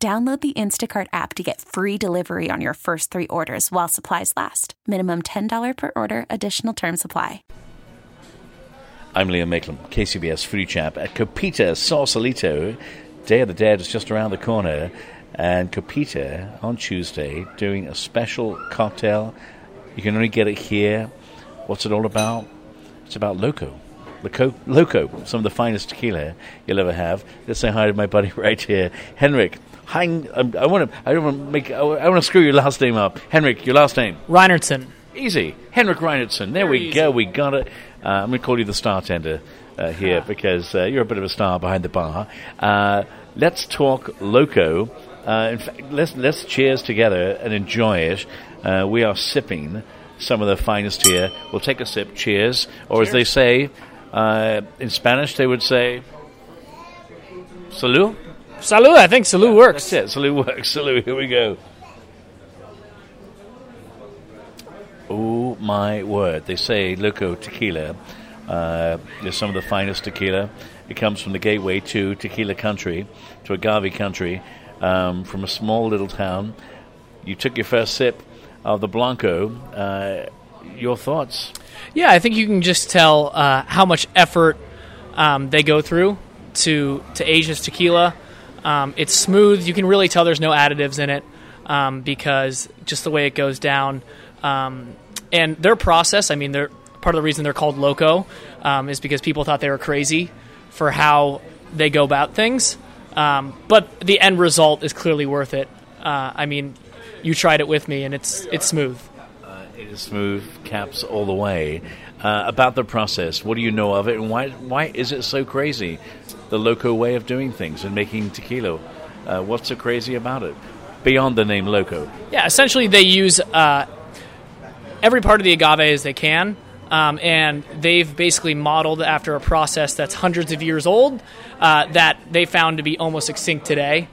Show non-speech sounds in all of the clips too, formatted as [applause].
Download the Instacart app to get free delivery on your first three orders while supplies last. Minimum $10 per order, additional term supply. I'm Liam Maitland, KCBS Foodie Chap at Copita Sausalito. Day of the Dead is just around the corner, and Copita on Tuesday doing a special cocktail. You can only get it here. What's it all about? It's about Loco. Loco, Loco, some of the finest tequila you'll ever have. Let's say hi to my buddy [laughs] right here, Henrik. Hang, um, I want to. I don't want to make. I want to screw your last name up, Henrik. Your last name. Reinertsen. Easy, Henrik Reinertsen. There Very we easy. go. We got it. Uh, I'm going to call you the star tender uh, here [laughs] because uh, you're a bit of a star behind the bar. Uh, let's talk loco. Uh, in fact, let's let's cheers together and enjoy it. Uh, we are sipping some of the finest here. We'll take a sip. Cheers, or as they say uh, in Spanish, they would say "salud." Salud. I think salud works. That's it. Works. Salute. Here we go. Oh my word! They say Loco Tequila uh, is some of the finest tequila. It comes from the gateway to tequila country, to agave country, um, from a small little town. You took your first sip of the Blanco. Uh, your thoughts? Yeah, I think you can just tell uh, how much effort um, they go through to to age this tequila. Um, it's smooth. You can really tell there's no additives in it um, because just the way it goes down. Um, and their process, I mean, they're part of the reason they're called loco um, is because people thought they were crazy for how they go about things. Um, but the end result is clearly worth it. Uh, I mean, you tried it with me, and it's it's smooth. Smooth caps all the way. Uh, about the process, what do you know of it, and why why is it so crazy? The loco way of doing things and making tequila. Uh, what's so crazy about it? Beyond the name loco. Yeah, essentially they use uh, every part of the agave as they can, um, and they've basically modeled after a process that's hundreds of years old uh, that they found to be almost extinct today.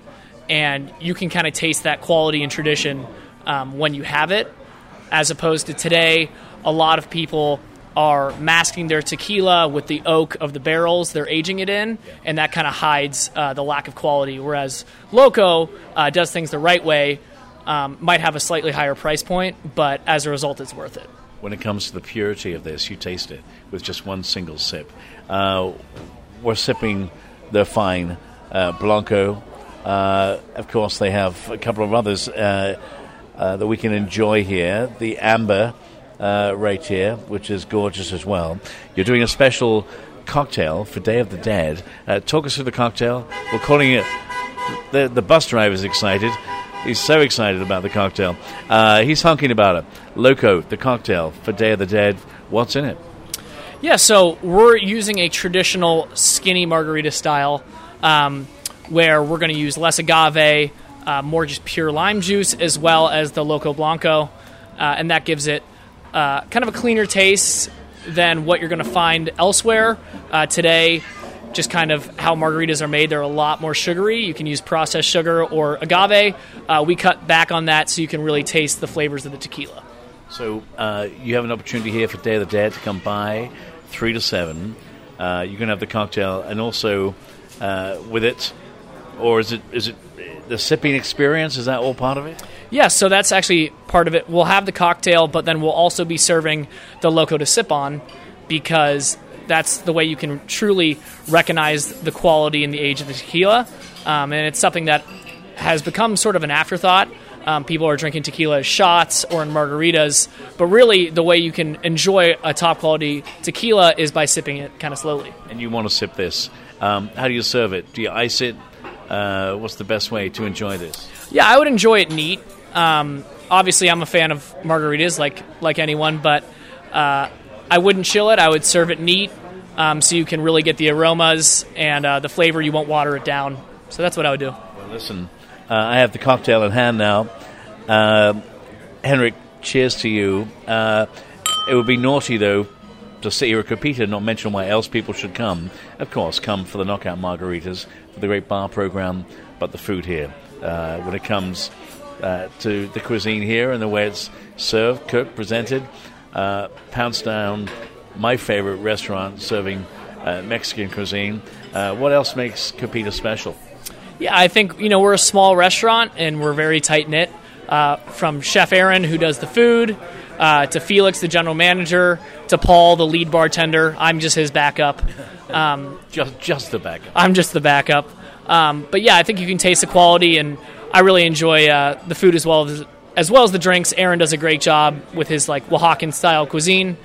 And you can kind of taste that quality and tradition um, when you have it, as opposed to today, a lot of people are masking their tequila with the oak of the barrels they're aging it in, and that kind of hides uh, the lack of quality. Whereas Loco uh, does things the right way, um, might have a slightly higher price point, but as a result, it's worth it. When it comes to the purity of this, you taste it with just one single sip. Uh, we're sipping the fine uh, Blanco. Uh, of course, they have a couple of others uh, that we can enjoy here. The Amber uh, right here, which is gorgeous as well. You're doing a special cocktail for Day of the Dead. Uh, talk us through the cocktail. We're calling it. The, the bus driver's excited. He's so excited about the cocktail. Uh, he's honking about it. Loco, the cocktail for Day of the Dead. What's in it? Yeah, so we're using a traditional skinny margarita style um, where we're going to use less agave, uh, more just pure lime juice, as well as the Loco Blanco. Uh, and that gives it uh, kind of a cleaner taste than what you're going to find elsewhere. Uh, today, just kind of how margaritas are made, they're a lot more sugary. You can use processed sugar or agave. We cut back on that so you can really taste the flavors of the tequila. So uh, you have an opportunity here for Day of the Dead to come by, three to seven. Uh, you can have the cocktail, and also uh, with it, or is it is it the sipping experience? Is that all part of it? Yeah, so that's actually part of it. We'll have the cocktail, but then we'll also be serving the loco to sip on because that's the way you can truly recognize the quality and the age of the tequila. Um, and it's something that has become sort of an afterthought. Um, people are drinking tequila as shots or in margaritas, but really the way you can enjoy a top quality tequila is by sipping it kind of slowly. And you want to sip this. Um, how do you serve it? Do you ice it? Uh, what's the best way to enjoy this? Yeah, I would enjoy it neat. Um, obviously, I'm a fan of margaritas, like like anyone, but uh, I wouldn't chill it. I would serve it neat, um, so you can really get the aromas and uh, the flavor. You won't water it down. So that's what I would do. Well, listen, Uh, I have the cocktail in hand now. Uh, Henrik, cheers to you. Uh, it would be naughty, though, to sit here at Copita and not mention why else people should come. Of course, come for the knockout margaritas, for the great bar program, but the food here. Uh, when it comes uh, to the cuisine here and the way it's served, cooked, presented, uh, Pounce Down, my favorite restaurant serving uh, Mexican cuisine. Uh, what else makes Copita special? Yeah, I think you know we're a small restaurant and we're very tight knit. Uh, from Chef Aaron, who does the food, uh, to Felix, the general manager, to Paul, the lead bartender. I'm just his backup. Um, just, just the backup. I'm just the backup. Um, but yeah, I think you can taste the quality, and I really enjoy uh, the food as well as as well as the drinks. Aaron does a great job with his like Oaxacan style cuisine.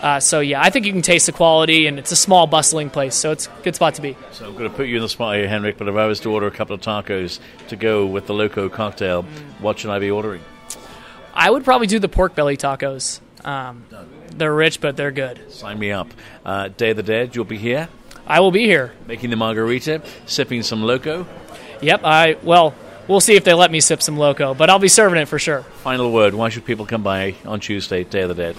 Uh, so yeah, I think you can taste the quality, and it's a small, bustling place, so it's a good spot to be. So I'm going to put you in the spot here, Henrik. But if I was to order a couple of tacos to go with the loco cocktail, what should I be ordering? I would probably do the pork belly tacos. Um, they're rich, but they're good. Sign me up. Uh, Day of the Dead, you'll be here. I will be here making the margarita, sipping some loco. Yep. I well, we'll see if they let me sip some loco, but I'll be serving it for sure. Final word: Why should people come by on Tuesday, Day of the Dead?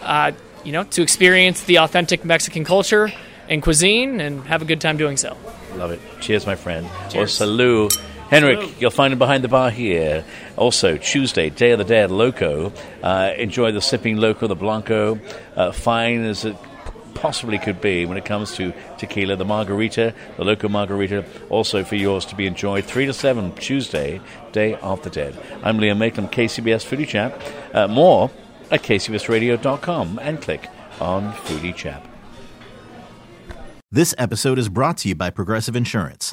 Uh, you know, to experience the authentic Mexican culture and cuisine, and have a good time doing so. Love it. Cheers, my friend. Cheers. Or salut. Henrik, you'll find him behind the bar here. Also, Tuesday, Day of the Dead, Loco. Uh, enjoy the sipping Loco, the Blanco. Uh, fine as it possibly could be when it comes to tequila. The margarita, the Loco Margarita, also for yours to be enjoyed. 3 to 7, Tuesday, Day of the Dead. I'm Liam Maitland, KCBS Foodie Chap. Uh, more at kcbsradio.com and click on Foodie Chap. This episode is brought to you by Progressive Insurance.